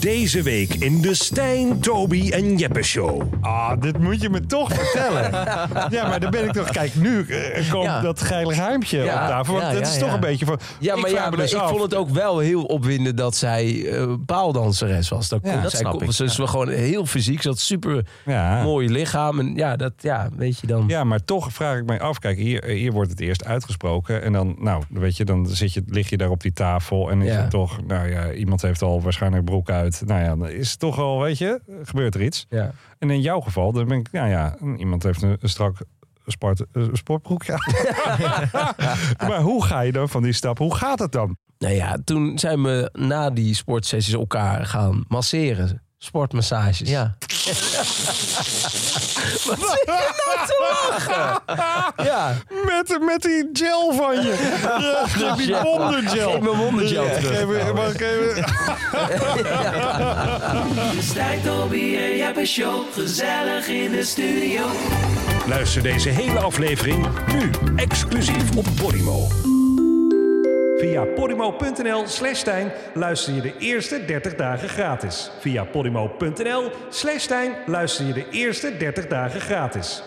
Deze week in de Stijn, Toby en Jeppe Show. Ah, dit moet je me toch vertellen. ja, maar dan ben ik toch... Kijk, nu eh, komt Ja. dat geile ruimpje Ja, op tafel. Want ja, ja, is toch ja. een beetje van... Ja, ik maar, vraag ja, me maar dus ik af- vond het ook wel heel opwindend dat zij eh paaldanseres was. Dat, Ja, kon, dat zij snap kon- ik. Ze is wel gewoon heel fysiek. Ze had super Ja. mooi lichaam. En ja, dat, ja, weet je dan. Ja, maar toch vraag ik mij af. Kijk, hier, hier wordt het eerst uitgesproken. En dan, nou, weet je, dan zit je, lig je daar op die tafel. En is Ja. het toch, nou ja, iemand heeft al waarschijnlijk broek uit. Nou ja, dan is het toch al, weet je, gebeurt er iets. Ja. En in jouw geval, dan ben ik, nou ja, iemand heeft een, een strak sport, een sportbroek. Ja. maar hoe ga je dan van die stap? Hoe gaat het dan? Nou ja, toen zijn we na die sportsessies elkaar gaan masseren. Sportmassages. Ja. Wat zit je nou te lachen? Ja. Met, met die gel van je. Ja, geef die wondergel. Geef mijn wondergel Ja, terug. geef me- mag ik even- Stijn, Toby en Jeppe Show. Gezellig in de studio. Luister deze hele aflevering nu exclusief op Podimo. Via podimo.nl slash Stijn luister je de eerste 30 dagen gratis. Via podimo.nl slash Stijn luister je de eerste 30 dagen gratis.